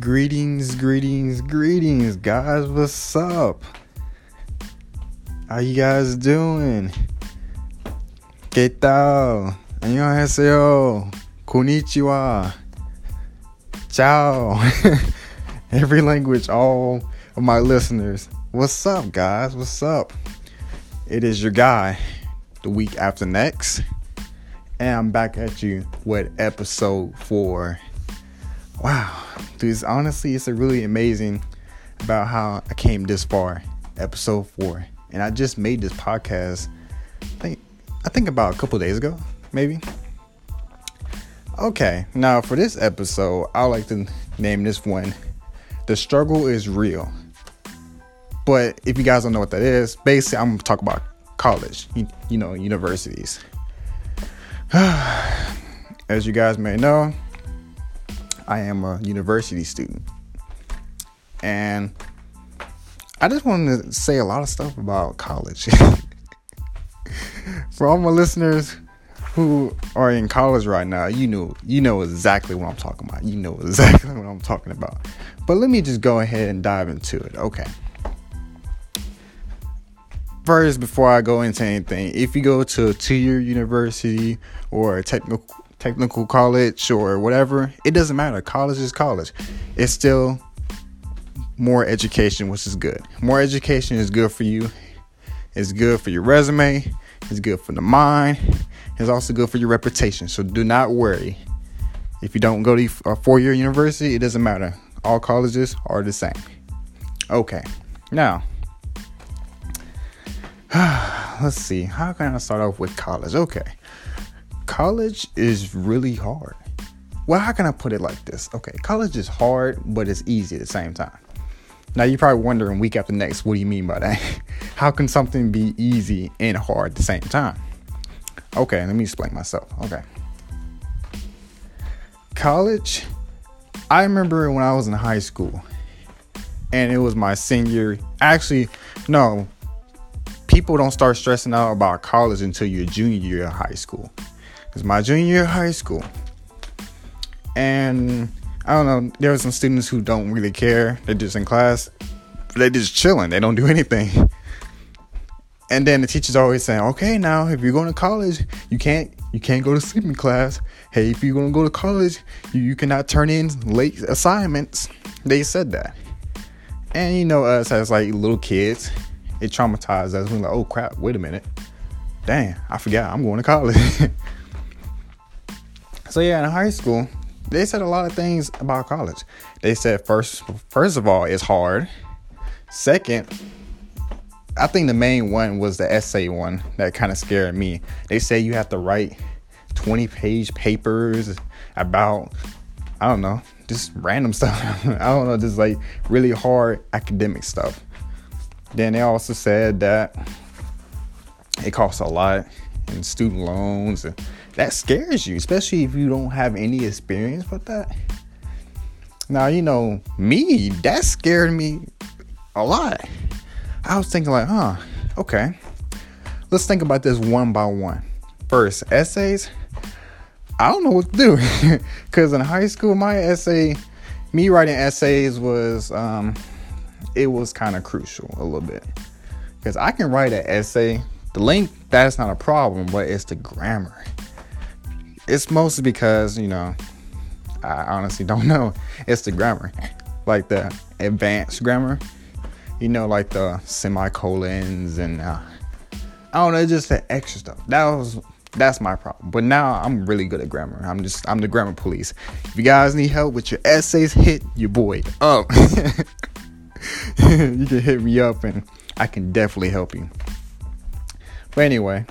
Greetings, greetings, greetings, guys. What's up? How you guys doing? ¿Qué tal? 안녕하세요. Konnichiwa. Ciao. Every language, all of my listeners. What's up, guys? What's up? It is your guy, the week after next. And I'm back at you with episode four. Wow, dude, honestly, it's a really amazing about how I came this far, episode four. And I just made this podcast, I think, I think about a couple days ago, maybe. Okay, now for this episode, I like to name this one The Struggle is Real. But if you guys don't know what that is, basically, I'm gonna talk about college, you, you know, universities. As you guys may know, I am a university student. And I just wanted to say a lot of stuff about college. For all my listeners who are in college right now, you know you know exactly what I'm talking about. You know exactly what I'm talking about. But let me just go ahead and dive into it. Okay. First, before I go into anything, if you go to a two-year university or a technical technical college or whatever, it doesn't matter. College is college. It's still more education, which is good. More education is good for you. It's good for your resume. It's good for the mind. It's also good for your reputation. So do not worry. If you don't go to a four year university, it doesn't matter. All colleges are the same. Okay, now let's see. How can I start off with college? Okay, college is really hard. Well, how can I put it like this? Okay, college is hard, but it's easy at the same time. Now you're probably wondering week after next, what do you mean by that? How can something be easy and hard at the same time? Okay, let me explain myself. Okay. College, I remember when I was in high school and it was my senior. Actually, no, people don't start stressing out about college until your junior year of high school. It's my junior year of high school. And I don't know, there are some students who don't really care. They're just in class. They're just chilling. They don't do anything. And then the teacher's always saying, "Okay, now if you're going to college, you can't you can't go to sleeping class. Hey, if you're going to go to college, you, you cannot turn in late assignments." They said that. And you know us as like little kids, it traumatized us. We're like, "Oh crap, wait a minute. Dang, I forgot I'm going to college." so yeah, in high school, they said a lot of things about college. They said first first of all, it's hard. Second, I think the main one was the essay one that kind of scared me. They say you have to write 20 page papers about I don't know, just random stuff. I don't know, just like really hard academic stuff. Then they also said that it costs a lot in student loans and that scares you, especially if you don't have any experience with that. Now, you know, me, that scared me a lot. I was thinking, like, huh, okay. Let's think about this one by one. First, essays. I don't know what to do. Because in high school, my essay, me writing essays was, um, it was kind of crucial a little bit. Because I can write an essay. The length, that's not a problem, but it's the grammar it's mostly because you know I honestly don't know. It's the grammar, like the advanced grammar. You know, like the semicolons and uh, I don't know, just the extra stuff. That was that's my problem. But now I'm really good at grammar. I'm just I'm the grammar police. If you guys need help with your essays, hit your boy up. you can hit me up and I can definitely help you. But anyway,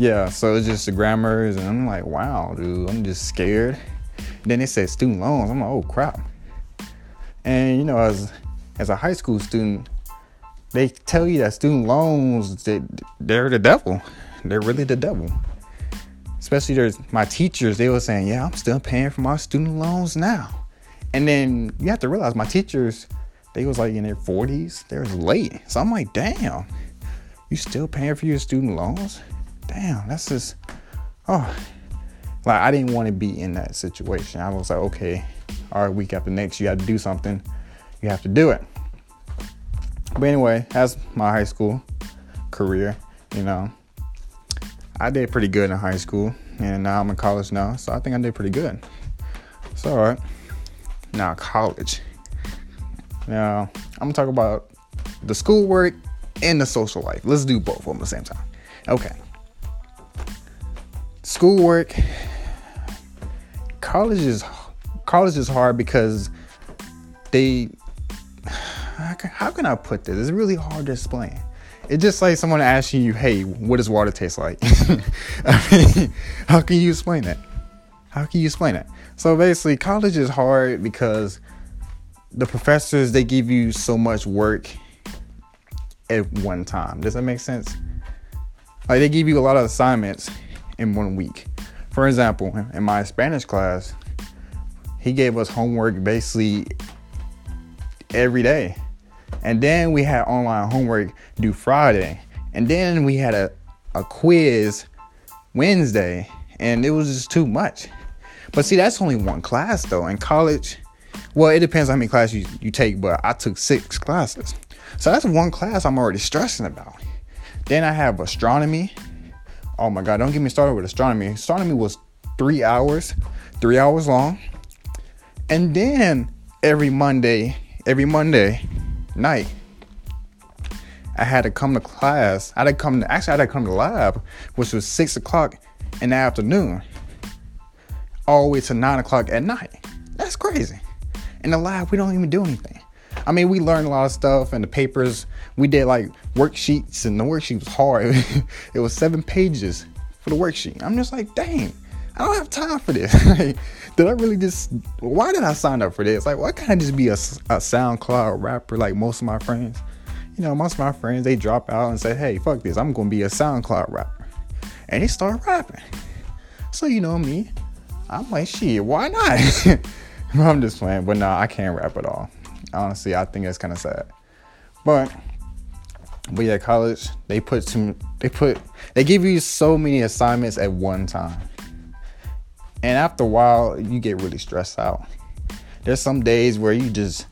yeah, so it's just the grammars, and I'm like, wow, dude, I'm just scared. Then they said student loans. I'm like, oh crap. And you know, as as a high school student, they tell you that student loans they, they're the devil. They're really the devil. Especially there's my teachers. They were saying, yeah, I'm still paying for my student loans now. And then you have to realize my teachers, they was like in their 40s. They was late. So I'm like, damn, you still paying for your student loans? Damn, that's just, oh, like I didn't want to be in that situation. I was like, okay, or week after next, you have to do something, you have to do it. But anyway, that's my high school career. You know, I did pretty good in high school, and now I'm in college now, so I think I did pretty good. So, all right, now college. Now, I'm gonna talk about the schoolwork and the social life. Let's do both of them at the same time. Okay. Schoolwork. College is college is hard because they how can I put this? It's really hard to explain. It's just like someone asking you, "Hey, what does water taste like?" I mean, how can you explain that? How can you explain it? So basically, college is hard because the professors they give you so much work at one time. Does that make sense? Like they give you a lot of assignments in one week. For example, in my Spanish class, he gave us homework basically every day. And then we had online homework due Friday. And then we had a, a quiz Wednesday. And it was just too much. But see, that's only one class though. In college, well, it depends on how many classes you, you take, but I took six classes. So that's one class I'm already stressing about. Then I have astronomy. Oh my God, don't get me started with astronomy. Astronomy was three hours, three hours long. And then every Monday, every Monday night, I had to come to class. I had to come to, actually, I had to come to lab, which was six o'clock in the afternoon, all the way to nine o'clock at night. That's crazy. In the lab, we don't even do anything. I mean, we learned a lot of stuff, and the papers we did like worksheets, and the worksheet was hard. it was seven pages for the worksheet. I'm just like, dang, I don't have time for this. did I really just? Why did I sign up for this? Like, why can't I just be a, a SoundCloud rapper like most of my friends? You know, most of my friends they drop out and say, hey, fuck this, I'm gonna be a SoundCloud rapper, and they start rapping. So you know me, I'm like, shit, why not? I'm just playing, but no, I can't rap at all honestly, I think it's kind of sad. But but yeah, college they put some they put they give you so many assignments at one time, and after a while you get really stressed out. There's some days where you just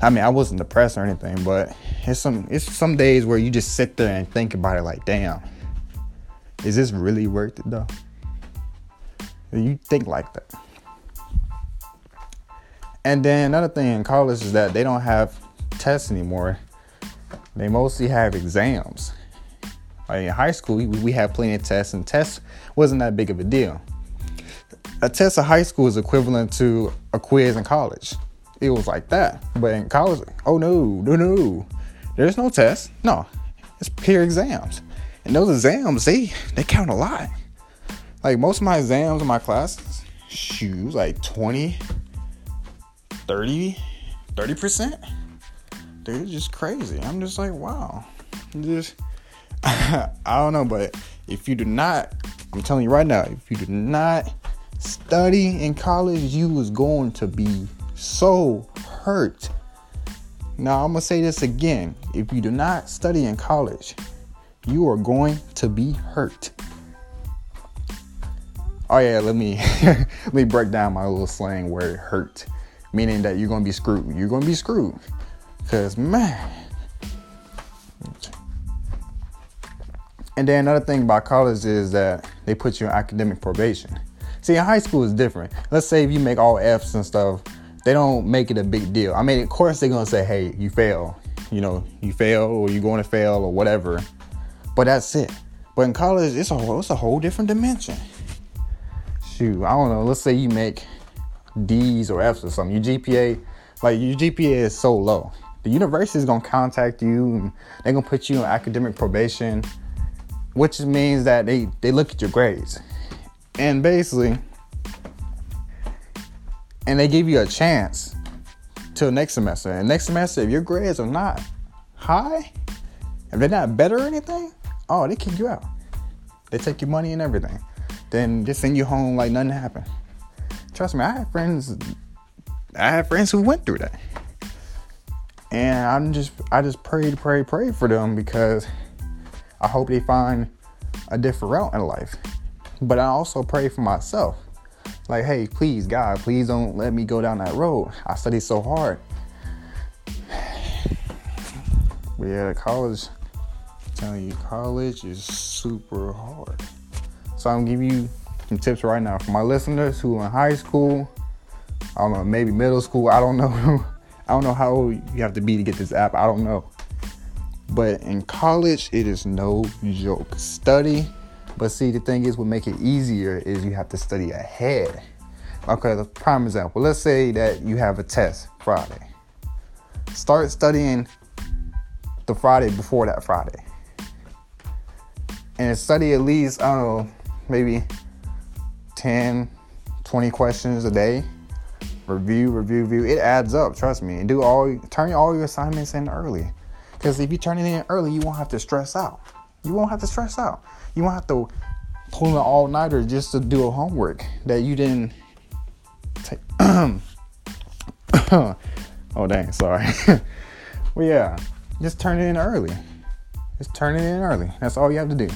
I mean, I wasn't depressed or anything, but it's some it's some days where you just sit there and think about it like, damn, is this really worth it though? You think like that. And then another thing in college is that they don't have tests anymore. They mostly have exams. Like in high school, we, had plenty of tests, and tests wasn't that big of a deal. A test of high school is equivalent to a quiz in college. It was like that. But in college, oh no, no, no. There's no test. No, it's peer exams. And those exams, they they count a lot. Like most of my exams in my classes, shoot, like 20, 30 30% dude it's just crazy. I'm just like wow. Just i don't know but if you do not i'm telling you right now if you do not study in college you is going to be so hurt. Now i'm gonna say this again. If you do not study in college you are going to be hurt. Oh yeah let me let me break down my little slang word hurt. Meaning that you're gonna be screwed. You're gonna be screwed. Cause man. And then another thing about college is that they put you on academic probation. See, in high school is different. Let's say if you make all F's and stuff, they don't make it a big deal. I mean, of course they're gonna say, "Hey, you fail," you know, you fail or you're going to fail or whatever. But that's it. But in college, it's a whole, it's a whole different dimension. Shoot, I don't know. Let's say you make D's or F's or something. Your GPA, like your GPA is so low. The university is gonna contact you and they're gonna put you on academic probation, which means that they, they look at your grades. And basically, and they give you a chance till next semester. And next semester, if your grades are not high, if they're not better or anything, oh, they kick you out. They take your money and everything. Then just send you home like nothing happened. Trust me, I have friends. I have friends who went through that, and I'm just I just pray, pray, pray for them because I hope they find a different route in life. But I also pray for myself Like, hey, please, God, please don't let me go down that road. I studied so hard. But yeah, college, I'm telling you, college is super hard. So I'm giving you some tips right now for my listeners who are in high school. I don't know, maybe middle school. I don't know. I don't know how old you have to be to get this app. I don't know. But in college, it is no joke. Study, but see, the thing is, what make it easier is you have to study ahead. Okay, the prime example. Let's say that you have a test Friday. Start studying the Friday before that Friday, and study at least I don't know, maybe 10, 20 questions a day. Review, review, review. It adds up. Trust me. And do all turn all your assignments in early. Because if you turn it in early, you won't have to stress out. You won't have to stress out. You won't have to pull an all nighter just to do a homework that you didn't take. oh dang, sorry. well, yeah, just turn it in early. Just turn it in early. That's all you have to do.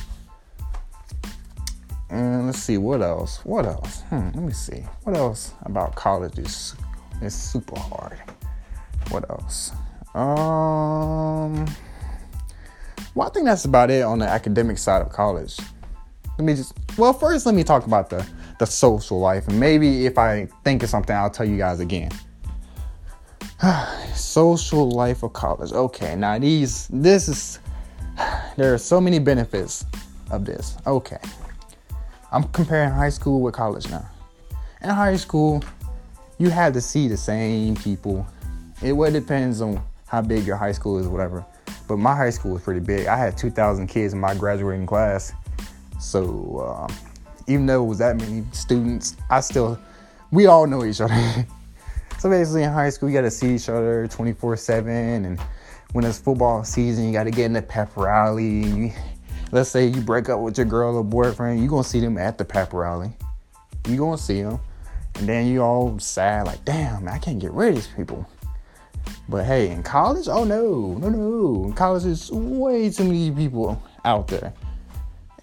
And let's see what else. What else? Hmm, let me see. What else about college is is super hard? What else? Um, well, I think that's about it on the academic side of college. Let me just well, first let me talk about the the social life, and maybe if I think of something, I'll tell you guys again. social life of college. Okay, now these this is there are so many benefits of this. Okay. I'm comparing high school with college now. In high school, you had to see the same people. It well depends on how big your high school is, whatever. But my high school was pretty big. I had 2,000 kids in my graduating class. So um, even though it was that many students, I still, we all know each other. so basically in high school, you got to see each other 24 7. And when it's football season, you got to get in the pep rally. You, let's say you break up with your girl or boyfriend, you gonna see them at the pep rally. You gonna see them, and then you all sad like, damn, I can't get rid of these people. But hey, in college, oh no, no, no. In college, there's way too many people out there.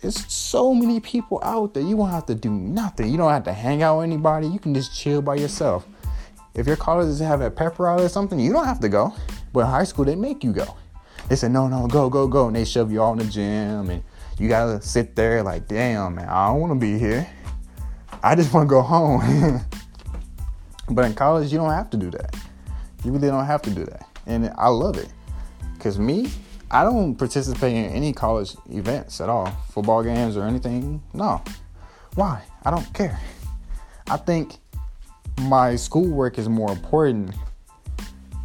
It's so many people out there. You won't have to do nothing. You don't have to hang out with anybody. You can just chill by yourself. If your college is having a pep rally or something, you don't have to go. But high school, they make you go. They said, no, no, go, go, go. And they shove you all in the gym. And you got to sit there like, damn, man, I don't want to be here. I just want to go home. but in college, you don't have to do that. You really don't have to do that. And I love it. Because me, I don't participate in any college events at all, football games or anything. No. Why? I don't care. I think my schoolwork is more important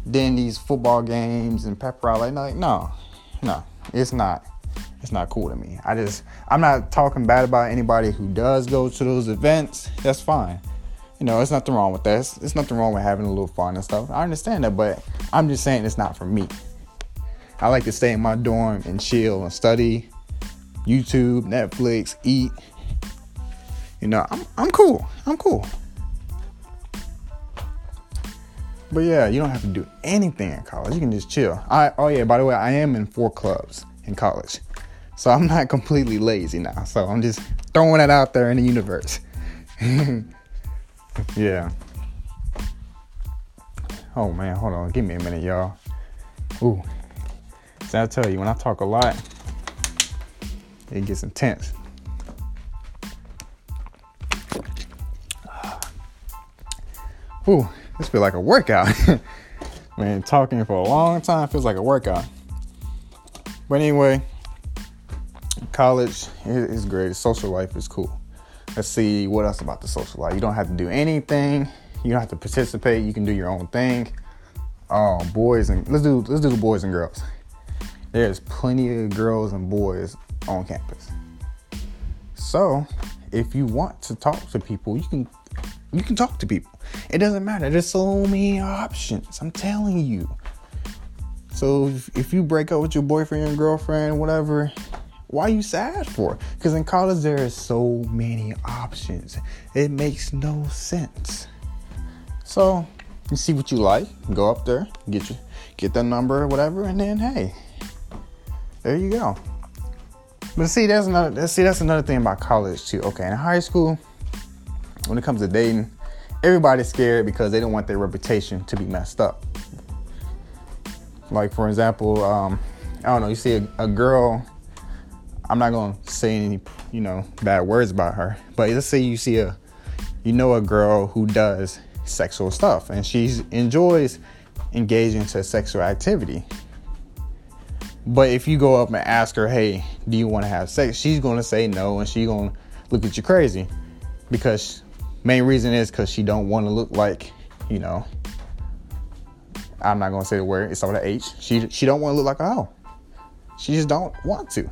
than these football games and pep rally. Like, no, no, it's not. It's not cool to me. I just, I'm not talking bad about anybody who does go to those events. That's fine. You know, there's nothing wrong with that. There's nothing wrong with having a little fun and stuff. I understand that, but I'm just saying it's not for me. I like to stay in my dorm and chill and study, YouTube, Netflix, eat. You know, I'm, I'm cool. I'm cool. But yeah, you don't have to do anything in college. You can just chill. I oh yeah, by the way, I am in four clubs in college. So I'm not completely lazy now. So I'm just throwing that out there in the universe. yeah. Oh man, hold on. Give me a minute, y'all. Ooh. See, I tell you, when I talk a lot, it gets intense. Ooh. This feel like a workout. Man, talking for a long time feels like a workout. But anyway, college is great. Social life is cool. Let's see what else about the social life. You don't have to do anything. You don't have to participate. You can do your own thing. Oh, boys and let's do let's do the boys and girls. There's plenty of girls and boys on campus. So, if you want to talk to people, you can you can talk to people. It doesn't matter. There's so many options. I'm telling you. So if, if you break up with your boyfriend or girlfriend, whatever, why are you sad for? Because in college there is so many options. It makes no sense. So you see what you like, go up there, get your get the number or whatever, and then hey, there you go. But see, that's another see that's another thing about college too. Okay, in high school, when it comes to dating, everybody's scared because they don't want their reputation to be messed up. Like for example, um, I don't know, you see a, a girl. I'm not gonna say any, you know, bad words about her, but let's say you see a, you know, a girl who does sexual stuff and she enjoys engaging to sexual activity. But if you go up and ask her, "Hey, do you want to have sex?" She's gonna say no, and she's gonna look at you crazy because main reason is because she don't want to look like, you know, I'm not gonna say the word. It's all the H. She she don't want to look like a hoe. She just don't want to.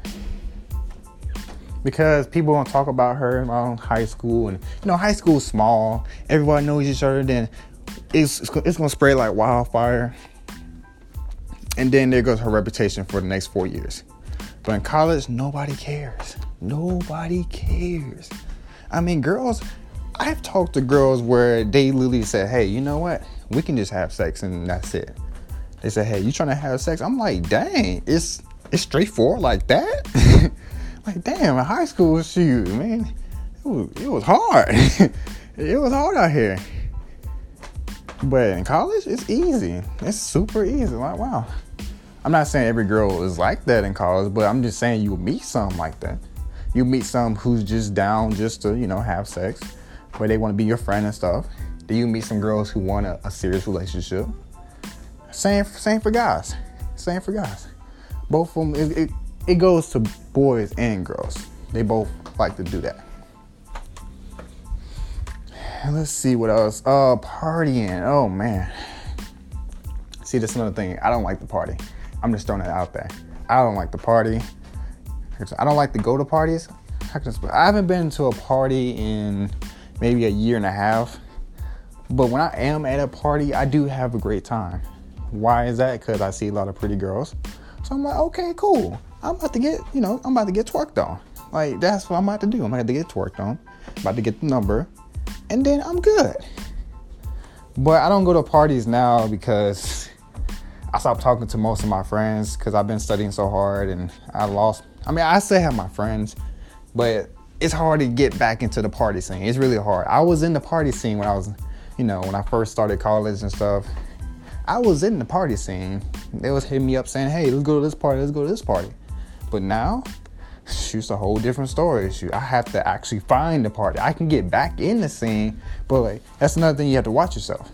Because people don't talk about her around high school, and you know, high school's small. Everybody knows each other. Then it's it's gonna spread like wildfire. And then there goes her reputation for the next four years. But in college, nobody cares. Nobody cares. I mean, girls. I've talked to girls where they literally said, "Hey, you know what? We can just have sex and that's it." They said, "Hey, you trying to have sex?" I'm like, "Dang, it's it's straightforward like that." like, damn, in high school, shoot, man, it was it was hard. it was hard out here. But in college, it's easy. It's super easy. Like, wow. I'm not saying every girl is like that in college, but I'm just saying you'll meet some like that. You meet some who's just down just to, you know, have sex, where they want to be your friend and stuff. Then you meet some girls who want a, a serious relationship. Same, same for guys. Same for guys. Both of them, it, it, it goes to boys and girls. They both like to do that. Let's see what else. Uh, partying. Oh man. See, that's another thing. I don't like the party. I'm just throwing it out there. I don't like the party. I don't like to go to parties. I haven't been to a party in maybe a year and a half. But when I am at a party, I do have a great time. Why is that? Because I see a lot of pretty girls. So I'm like, okay, cool. I'm about to get, you know, I'm about to get twerked on. Like that's what I'm about to do. I'm about to get twerked on. I'm about to get the number, and then I'm good. But I don't go to parties now because I stopped talking to most of my friends because I've been studying so hard and I lost. I mean, I still have my friends, but it's hard to get back into the party scene. It's really hard. I was in the party scene when I was, you know, when I first started college and stuff. I was in the party scene. They was hitting me up saying, "Hey, let's go to this party. Let's go to this party." But now, shoot's a whole different story. Shoot, I have to actually find the party. I can get back in the scene, but like that's another thing you have to watch yourself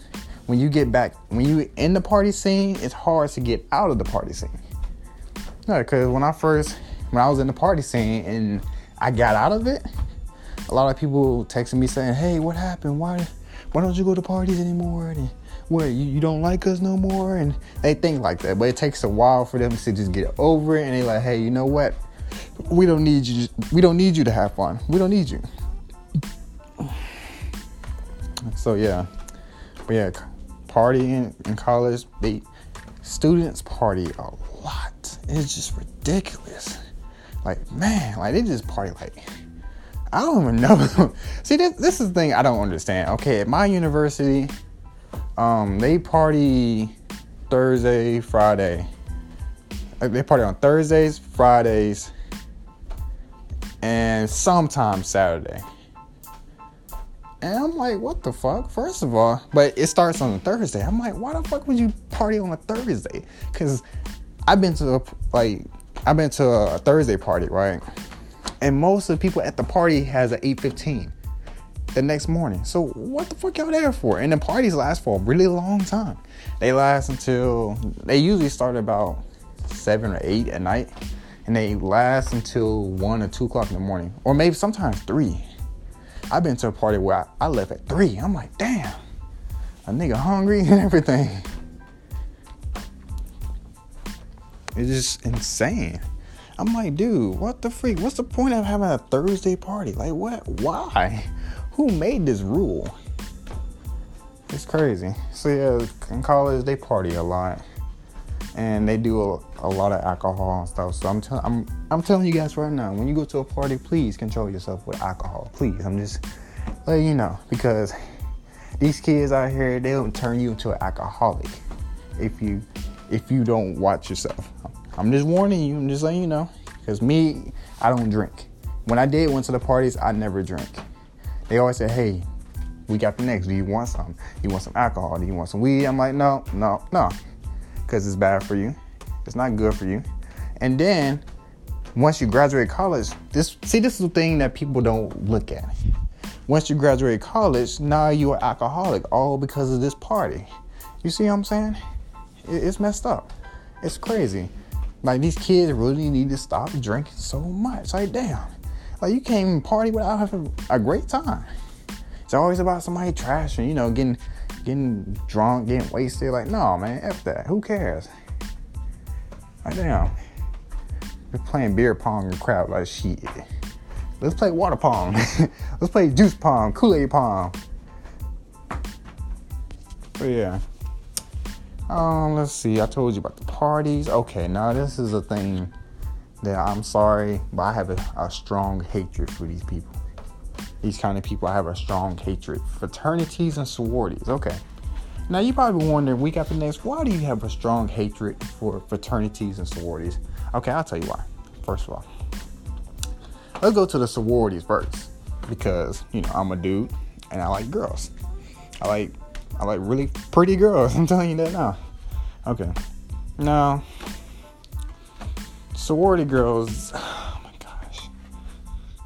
when you get back, when you in the party scene, it's hard to get out of the party scene. No, because when I first, when I was in the party scene and I got out of it, a lot of people texting me saying, "Hey, what happened? Why, why don't you go to parties anymore? And what, you, you don't like us no more?" And they think like that, but it takes a while for them to just get over it. And they like, "Hey, you know what? We don't need you. We don't need you to have fun. We don't need you." So yeah, but yeah, partying in college, they students party a lot. It's just ridiculous. Like man, like they just party like I don't even know. See, this, this is the thing I don't understand. Okay, at my university, um, they party Thursday, Friday. They party on Thursdays, Fridays, and sometimes Saturday. And I'm like, what the fuck? First of all, but it starts on a Thursday. I'm like, why the fuck would you party on a Thursday? Because I've been to a, like, I've been to a Thursday party, right? And most of the people at the party has an 8:15 the next morning. So what the fuck y'all there for? And the parties last for a really long time. They last until they usually start about seven or eight at night, and they last until one or two o'clock in the morning, or maybe sometimes three. I've been to a party where I, I left at three. I'm like, damn, a nigga hungry and everything. It's just insane. I'm like, dude, what the freak? What's the point of having a Thursday party? Like, what? Why? Who made this rule? It's crazy. So yeah, in college they party a lot, and they do a, a lot of alcohol and stuff. So I'm telling I'm I'm telling you guys right now, when you go to a party, please control yourself with alcohol. Please, I'm just letting you know because these kids out here they'll turn you into an alcoholic if you if you don't watch yourself. I'm just warning you. I'm just letting you know because me, I don't drink. When I did went to the parties, I never drink. They always say, "Hey, We got the next. Do you want some? You want some alcohol? Do you want some weed? I'm like, no, no, no, because it's bad for you. It's not good for you. And then once you graduate college, this see this is the thing that people don't look at. Once you graduate college, now you're an alcoholic, all because of this party. You see what I'm saying? It's messed up. It's crazy. Like these kids really need to stop drinking so much. Like damn, like you can't even party without having a great time. It's always about somebody trashing, you know, getting getting drunk, getting wasted. Like no, man, f that. Who cares? Like damn, we're playing beer pong and crap like shit. Let's play water pong. Let's play juice pong, Kool Aid pong. But yeah. Um, let's see. I told you about the parties. Okay, now this is a thing that I'm sorry, but I have a, a strong hatred for these people. These kind of people, I have a strong hatred. Fraternities and sororities. Okay. Now you probably wondering week after next, why do you have a strong hatred for fraternities and sororities? Okay, I'll tell you why. First of all, let's go to the sororities first because you know I'm a dude and I like girls. I like I like really pretty girls. I'm telling you that now. Okay. Now, sorority girls. Oh my gosh.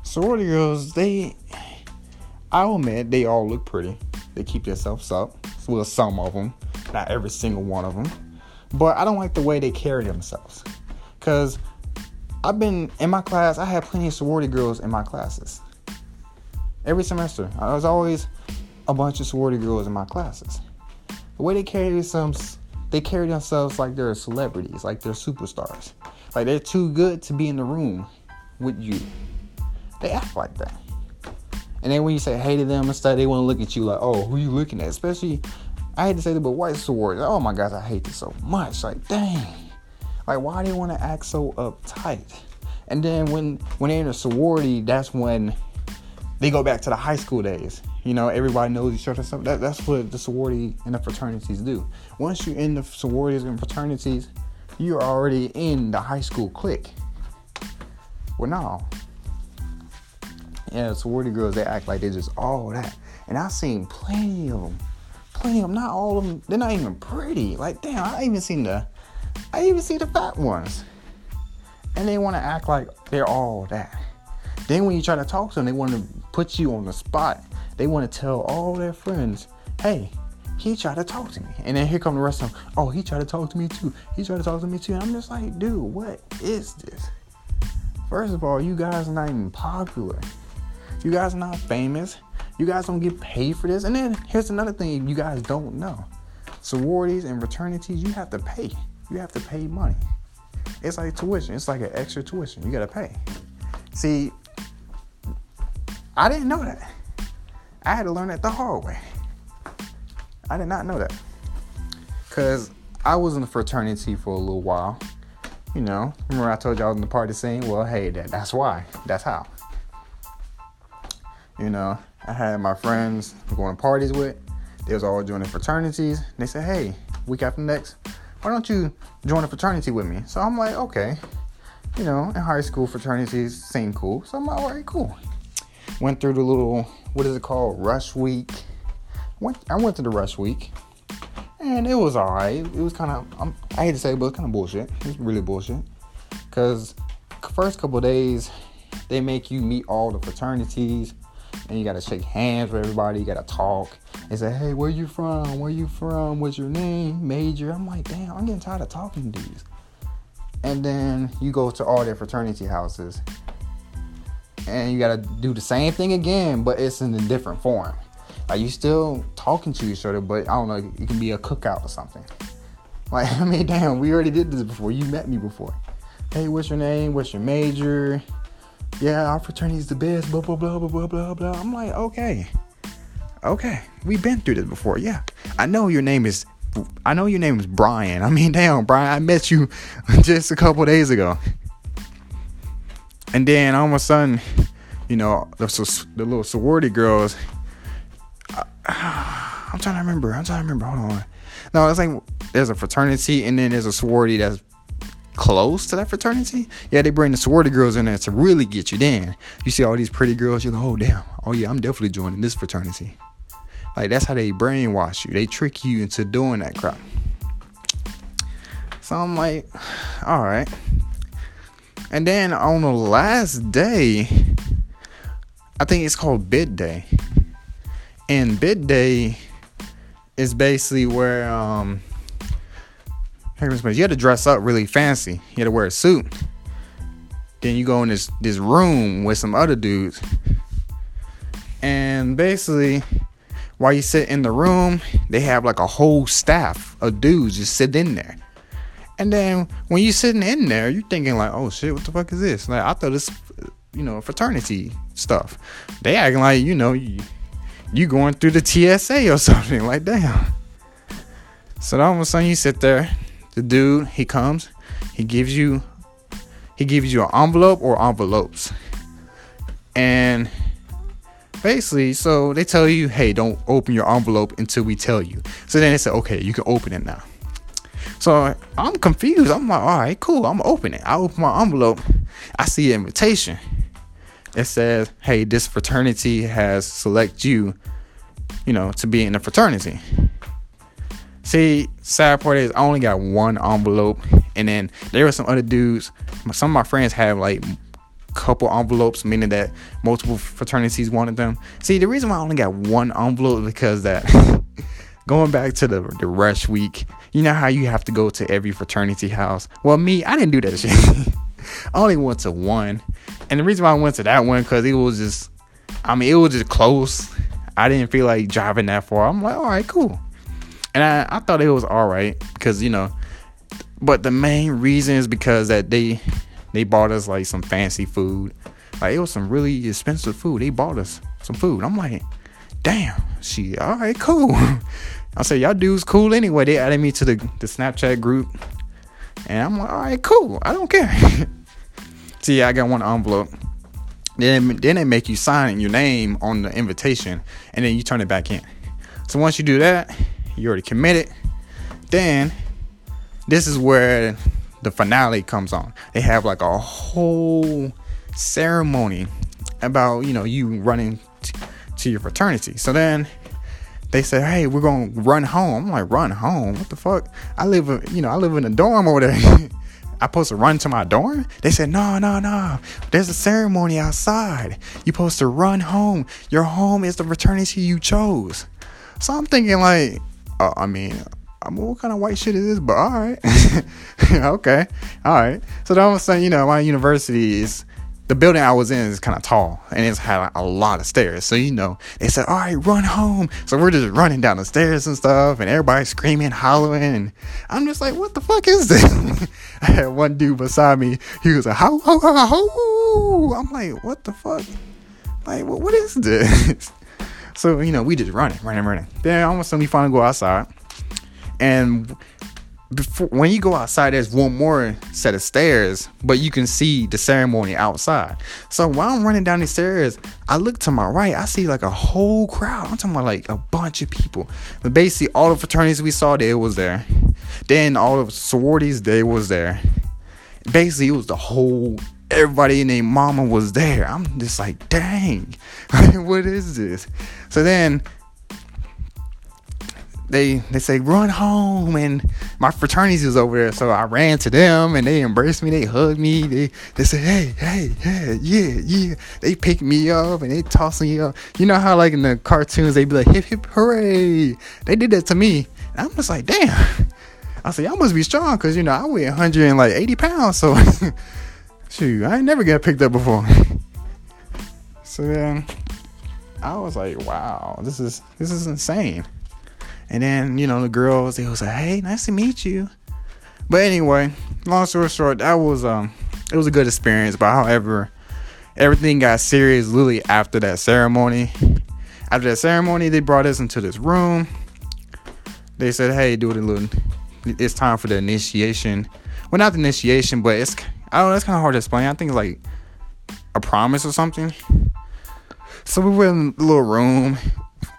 Sorority girls, they. I'll admit they all look pretty. They keep themselves up. Well, some of them, not every single one of them. But I don't like the way they carry themselves. Cause I've been in my class. I had plenty of sorority girls in my classes. Every semester, I was always a bunch of sorority girls in my classes. The way they carry themselves, they carry themselves like they're celebrities, like they're superstars. Like they're too good to be in the room with you. They act like that. And then when you say hey to them and stuff, they want to look at you like, oh, who are you looking at? Especially, I hate to say that, but white sororities. Oh my gosh, I hate this so much. Like, dang. Like, why do they want to act so uptight? And then when when they're in a sorority, that's when they go back to the high school days. You know, everybody knows each other. Stuff. That, that's what the sorority and the fraternities do. Once you're in the sororities and fraternities, you're already in the high school clique. Well, no. Yeah, sorority girls, they act like they're just all that. And I've seen plenty of them. Plenty of them. Not all of them. They're not even pretty. Like, damn, I even seen the, I even see the fat ones. And they want to act like they're all that. Then when you try to talk to them, they want to put you on the spot they want to tell all their friends, hey, he tried to talk to me. And then here come the rest of them, oh, he tried to talk to me too. He tried to talk to me too. And I'm just like, dude, what is this? First of all, you guys are not even popular. You guys are not famous. You guys don't get paid for this. And then here's another thing you guys don't know. Sororities and fraternities, you have to pay. You have to pay money. It's like tuition. It's like an extra tuition. You gotta pay. See, I didn't know that. I had to learn that the hard way. I did not know that. Cause I was in the fraternity for a little while. You know, remember I told you I was in the party scene? Well, hey, that, that's why. That's how. You know, I had my friends going to parties with. They was all joining fraternities. They said, hey, week after next, why don't you join a fraternity with me? So I'm like, okay. You know, in high school fraternities seem cool. So I'm like, all right, cool. Went through the little what is it called? Rush Week. Went, I went to the Rush Week, and it was alright. It was kind of I hate to say, it, but it's kind of bullshit. It's really bullshit. Cause first couple days, they make you meet all the fraternities, and you gotta shake hands with everybody. You gotta talk and say, "Hey, where you from? Where you from? What's your name? Major?" I'm like, damn, I'm getting tired of talking to these. And then you go to all their fraternity houses, and you gotta do the same thing again, but it's in a different form. Like you still talking to each other, but I don't know, it can be a cookout or something. Like, I mean, damn, we already did this before. You met me before. Hey, what's your name? What's your major? Yeah, our fraternity's the best, blah, blah, blah, blah, blah, blah, blah. I'm like, okay. Okay. We've been through this before. Yeah. I know your name is I know your name is Brian. I mean, damn, Brian, I met you just a couple days ago. And then all of a sudden, you know, the, the little sorority girls. Uh, I'm trying to remember. I'm trying to remember. Hold on. No, it's like there's a fraternity and then there's a sorority that's close to that fraternity. Yeah, they bring the sorority girls in there to really get you. Then you see all these pretty girls. You're like, oh damn, oh yeah, I'm definitely joining this fraternity. Like that's how they brainwash you. They trick you into doing that crap. So I'm like, all right. And then on the last day, I think it's called bid day. And bid day is basically where um you had to dress up really fancy. You had to wear a suit. Then you go in this this room with some other dudes. And basically, while you sit in the room, they have like a whole staff of dudes just sit in there. And then when you're sitting in there, you're thinking like, oh shit, what the fuck is this? Like I thought this, you know, fraternity stuff. They acting like, you know, you, you going through the TSA or something. Like damn. So all of a sudden you sit there, the dude, he comes, he gives you he gives you an envelope or envelopes. And basically, so they tell you, hey, don't open your envelope until we tell you. So then they say, okay, you can open it now. So I'm confused. I'm like, all right, cool. I'm open it. I open my envelope. I see an invitation. It says, hey, this fraternity has select you, you know, to be in the fraternity. See, sad part is I only got one envelope, and then there were some other dudes. Some of my friends have like a couple envelopes, meaning that multiple fraternities wanted them. See, the reason why I only got one envelope because that going back to the the rush week, you know how you have to go to every fraternity house. Well, me, I didn't do that shit. I only went to one, and the reason why I went to that one because it was just, I mean, it was just close. I didn't feel like driving that far. I'm like, all right, cool, and I I thought it was all right because you know, but the main reason is because that they they bought us like some fancy food. Like it was some really expensive food. They bought us some food. I'm like, damn, she all right, cool. I said, y'all dudes cool anyway. They added me to the, the Snapchat group. And I'm like, all right, cool. I don't care. See, I got one envelope. Then, then they make you sign your name on the invitation and then you turn it back in. So once you do that, you already committed. Then this is where the finale comes on. They have like a whole ceremony about, you know, you running t- to your fraternity. So then they said, "Hey, we're gonna run home." I'm like, "Run home? What the fuck? I live, you know, I live in a dorm over there. I supposed to run to my dorm?" They said, "No, no, no. There's a ceremony outside. You supposed to run home. Your home is the fraternity you chose." So I'm thinking, like, uh, I mean, I mean, what kind of white shit is this? But all right, okay, all right. So then all of a sudden, you know, my university is the building I was in is kind of tall and it's had a lot of stairs. So, you know, they said, all right, run home. So we're just running down the stairs and stuff and everybody screaming, hollering. I'm just like, what the fuck is this? I had one dude beside me. He was like, how, how, how, how? I'm like, what the fuck? Like, what, what is this? so, you know, we just running, running, running. Then almost some we finally go outside. And before when you go outside, there's one more set of stairs, but you can see the ceremony outside. So while I'm running down the stairs, I look to my right, I see like a whole crowd. I'm talking about like a bunch of people. But basically, all the fraternities we saw, they was there. Then all the sororities, they was there. Basically, it was the whole everybody and their mama was there. I'm just like, dang, what is this? So then they they say run home and my fraternities is over there so i ran to them and they embraced me they hugged me they they said hey hey hey yeah yeah. They picked me up and they tossed me up. You know how like in the cartoons they be like hip hip hooray. They did that to me and i'm just like damn. I said y'all must be strong because you know i weigh 180 pounds so shoot i ain't never got picked up before. So then i was like wow this is this is insane and then, you know, the girls, they was like, hey, nice to meet you. But anyway, long story short, that was um it was a good experience. But however, everything got serious literally after that ceremony. After that ceremony, they brought us into this room. They said, hey, do it a little it's time for the initiation. Well not the initiation, but it's I don't know, it's kinda hard to explain. I think it's like a promise or something. So we were in a little room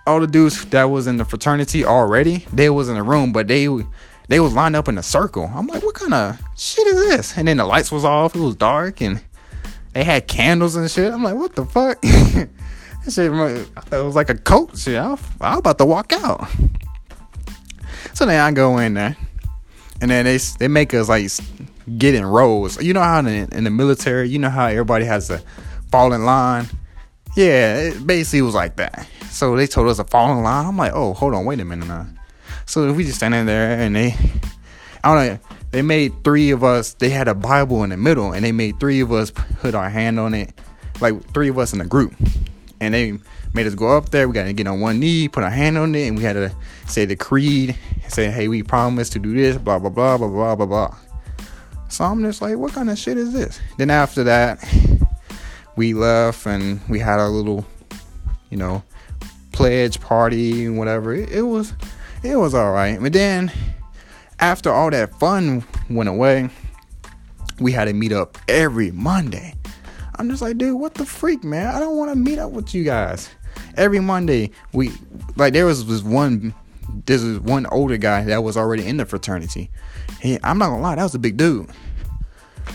all the dudes that was in the fraternity already, they was in the room, but they they was lined up in a circle. I'm like, what kind of shit is this? And then the lights was off, it was dark, and they had candles and shit. I'm like, what the fuck? That shit, it was like a coat. Shit, I I was about to walk out. So then I go in there, and then they they make us like get in rows. You know how in, in the military, you know how everybody has to fall in line. Yeah, it basically was like that. So they told us to fall in line. I'm like, oh, hold on, wait a minute now. So we just standing there, and they, I don't know, they made three of us. They had a Bible in the middle, and they made three of us put our hand on it, like three of us in a group, and they made us go up there. We got to get on one knee, put our hand on it, and we had to say the creed, say, hey, we promise to do this, blah blah blah blah blah blah blah. So I'm just like, what kind of shit is this? Then after that, we left and we had our little, you know, pledge party and whatever. It, it was, it was all right. But then after all that fun went away, we had to meet up every Monday. I'm just like, dude, what the freak, man? I don't want to meet up with you guys. Every Monday, we like there was this one this is one older guy that was already in the fraternity. He, I'm not gonna lie, that was a big dude.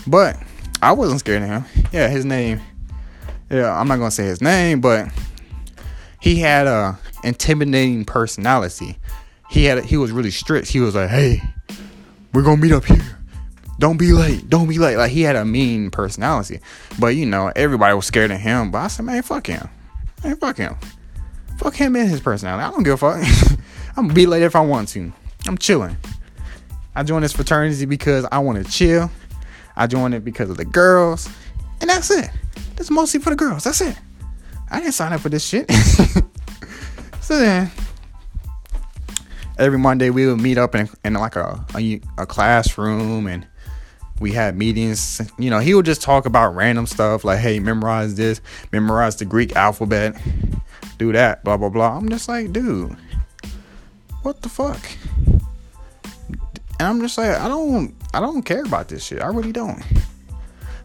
But I wasn't scared of him. Yeah, his name. Yeah, I'm not gonna say his name, but he had a intimidating personality. He had he was really strict. He was like, "Hey, we're gonna meet up here. Don't be late. Don't be late." Like he had a mean personality. But you know, everybody was scared of him. But I said, "Man, fuck him. Man, fuck him. Fuck him and his personality. I don't give a fuck. I'm gonna be late if I want to. I'm chilling. I joined this fraternity because I want to chill. I joined it because of the girls, and that's it. That's mostly for the girls. That's it. I didn't sign up for this shit. so then, every Monday we would meet up in, in like a, a, a classroom and we had meetings. You know, he would just talk about random stuff like, "Hey, memorize this, memorize the Greek alphabet, do that, blah blah blah." I'm just like, dude, what the fuck? And I'm just like, I don't, I don't care about this shit. I really don't.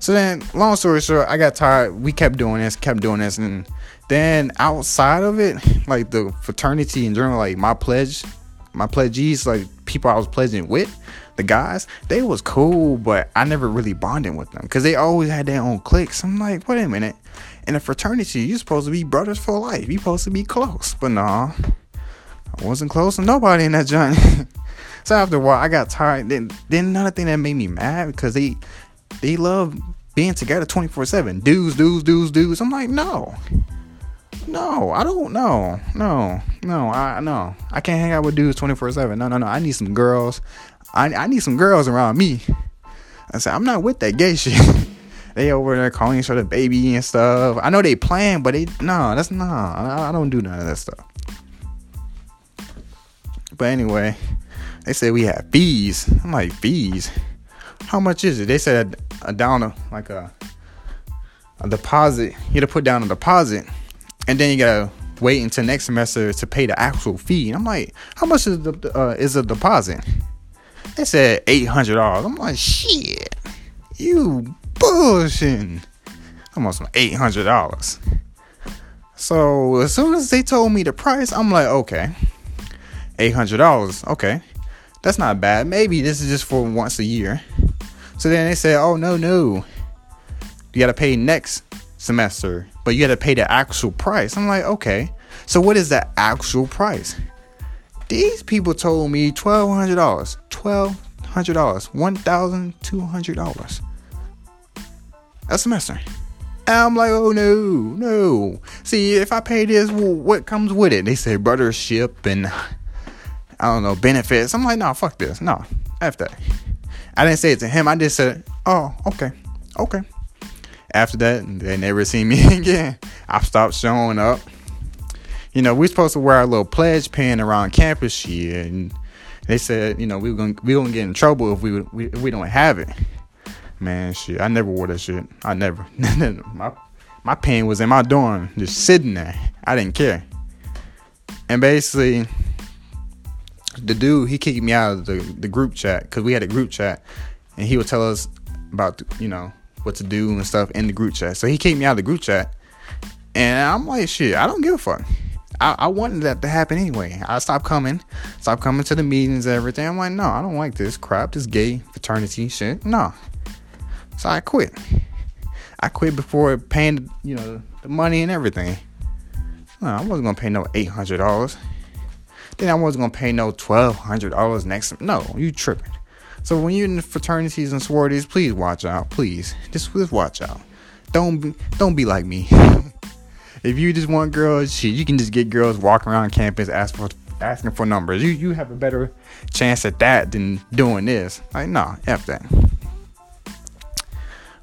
So then, long story short, I got tired. We kept doing this, kept doing this, and then outside of it, like the fraternity in general, like my pledge, my pledgees, like people I was pledging with, the guys, they was cool, but I never really bonded with them because they always had their own cliques. I'm like, wait a minute. In a fraternity, you're supposed to be brothers for life. You're supposed to be close, but nah, I wasn't close to nobody in that joint. So after a while, I got tired. Then, then another thing that made me mad because they they love being together 24 7. Dudes, dudes, dudes, dudes. I'm like, no. No, I don't know. No, no, I no. I can't hang out with dudes 24 7. No, no, no. I need some girls. I, I need some girls around me. I said, I'm not with that gay shit. they over there calling each other baby and stuff. I know they plan, but they no, that's no. I, I don't do none of that stuff. But anyway, they said we had fees. I'm like, fees? How much is it? They said a, a down a, like a a deposit. You gotta put down a deposit, and then you gotta wait until next semester to pay the actual fee. And I'm like, how much is the uh, is a deposit? They said eight hundred dollars. I'm like, shit, you bullshitting. Almost eight hundred dollars. So as soon as they told me the price, I'm like, okay, eight hundred dollars. Okay, that's not bad. Maybe this is just for once a year. So then they say, oh, no, no. You got to pay next semester, but you got to pay the actual price. I'm like, okay. So what is the actual price? These people told me $1,200. $1,200. $1,200. A semester. And I'm like, oh no, no. See, if I pay this, well, what comes with it? They say brothership and I don't know, benefits. I'm like, no, fuck this. No, F that. I didn't say it to him. I just said, oh, okay, okay. After that, they never see me again. I stopped showing up. You know, we're supposed to wear our little pledge pin around campus here, and they said, you know, we were gonna we gonna get in trouble if we we if we don't have it. Man, shit, I never wore that shit. I never. my my pen was in my dorm, just sitting there. I didn't care. And basically, the dude he kicked me out of the, the group chat because we had a group chat and he would tell us about you know what to do and stuff in the group chat. So he kicked me out of the group chat and i'm like shit i don't give a fuck. I, I wanted that to happen anyway. I stopped coming stopped coming to the meetings and everything. I'm like no i don't like this crap this gay fraternity shit. No. So i quit. I quit before paying you know the money and everything. No, I wasn't gonna pay no eight hundred dollars. Then I wasn't gonna pay no twelve hundred dollars next. No, you tripping. So when you're in fraternities and sororities, please watch out. Please, just just watch out. Don't be, don't be like me. if you just want girls, shit, you can just get girls walking around campus asking for asking for numbers. You you have a better chance at that than doing this. Like, nah, f that.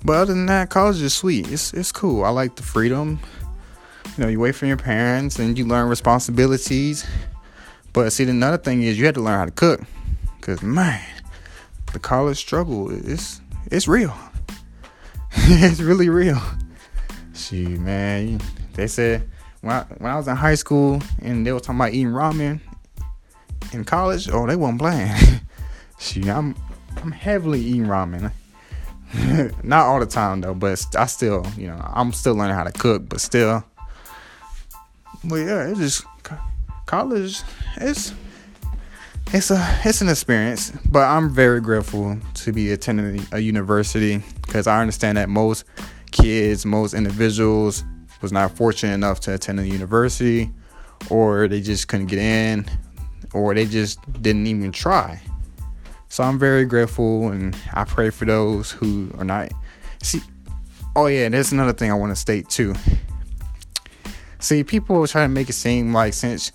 But other than that, college is sweet. It's it's cool. I like the freedom. You know, you wait for your parents and you learn responsibilities. But see, another thing is you have to learn how to cook. Cause man, the college struggle is it's real. it's really real. See, man, they said when I, when I was in high school and they were talking about eating ramen in college, oh, they weren't playing. See, I'm I'm heavily eating ramen. Not all the time though, but I still, you know, I'm still learning how to cook, but still. But yeah, it's just college. It's it's a it's an experience, but I'm very grateful to be attending a university because I understand that most kids, most individuals was not fortunate enough to attend a university or they just couldn't get in or they just didn't even try. So I'm very grateful and I pray for those who are not see oh yeah, there's another thing I want to state too. See, people try to make it seem like since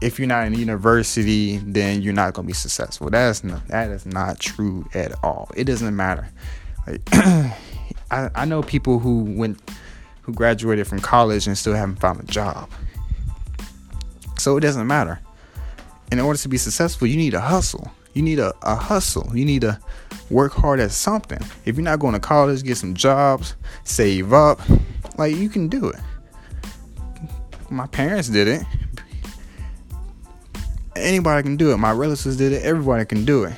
if you're not in university, then you're not gonna be successful. That's not that is not true at all. It doesn't matter. Like, I, I know people who went who graduated from college and still haven't found a job. So it doesn't matter. In order to be successful, you need a hustle. You need a, a hustle. You need to work hard at something. If you're not going to college, get some jobs, save up. Like you can do it. My parents did it anybody can do it. My relatives did it. Everybody can do it.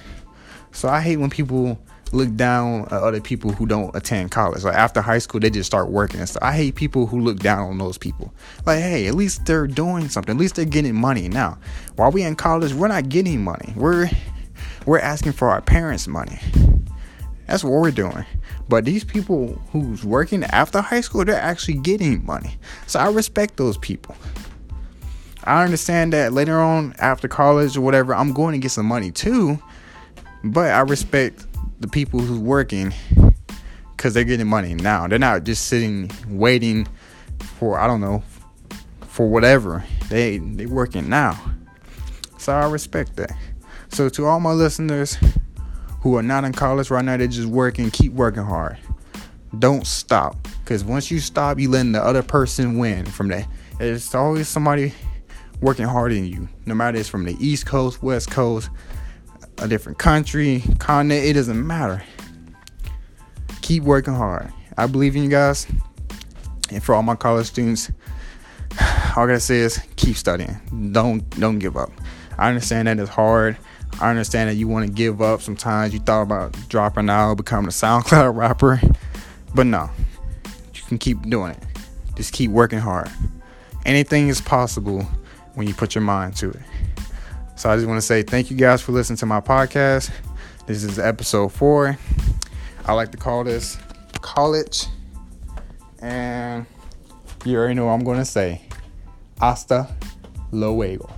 So I hate when people look down at other people who don't attend college. Like after high school, they just start working and stuff. I hate people who look down on those people. Like, hey, at least they're doing something. At least they're getting money. Now, while we in college, we're not getting money. We're we're asking for our parents' money. That's what we're doing. But these people who's working after high school, they're actually getting money. So I respect those people. I understand that later on after college or whatever, I'm going to get some money too. But I respect the people who's working because they're getting money now. They're not just sitting waiting for I don't know for whatever. They they working now. So I respect that. So to all my listeners who are not in college right now, they're just working, keep working hard. Don't stop. Cause once you stop, you letting the other person win from that. There's always somebody working harder than you, no matter it's from the East Coast, West Coast, a different country, continent, it doesn't matter. Keep working hard. I believe in you guys. And for all my college students, all I gotta say is keep studying. Don't don't give up. I understand that it's hard. I understand that you want to give up sometimes. You thought about dropping out, becoming a SoundCloud rapper. But no. You can keep doing it. Just keep working hard. Anything is possible when you put your mind to it. So I just want to say thank you guys for listening to my podcast. This is episode four. I like to call this college. And you already know what I'm going to say. Hasta luego.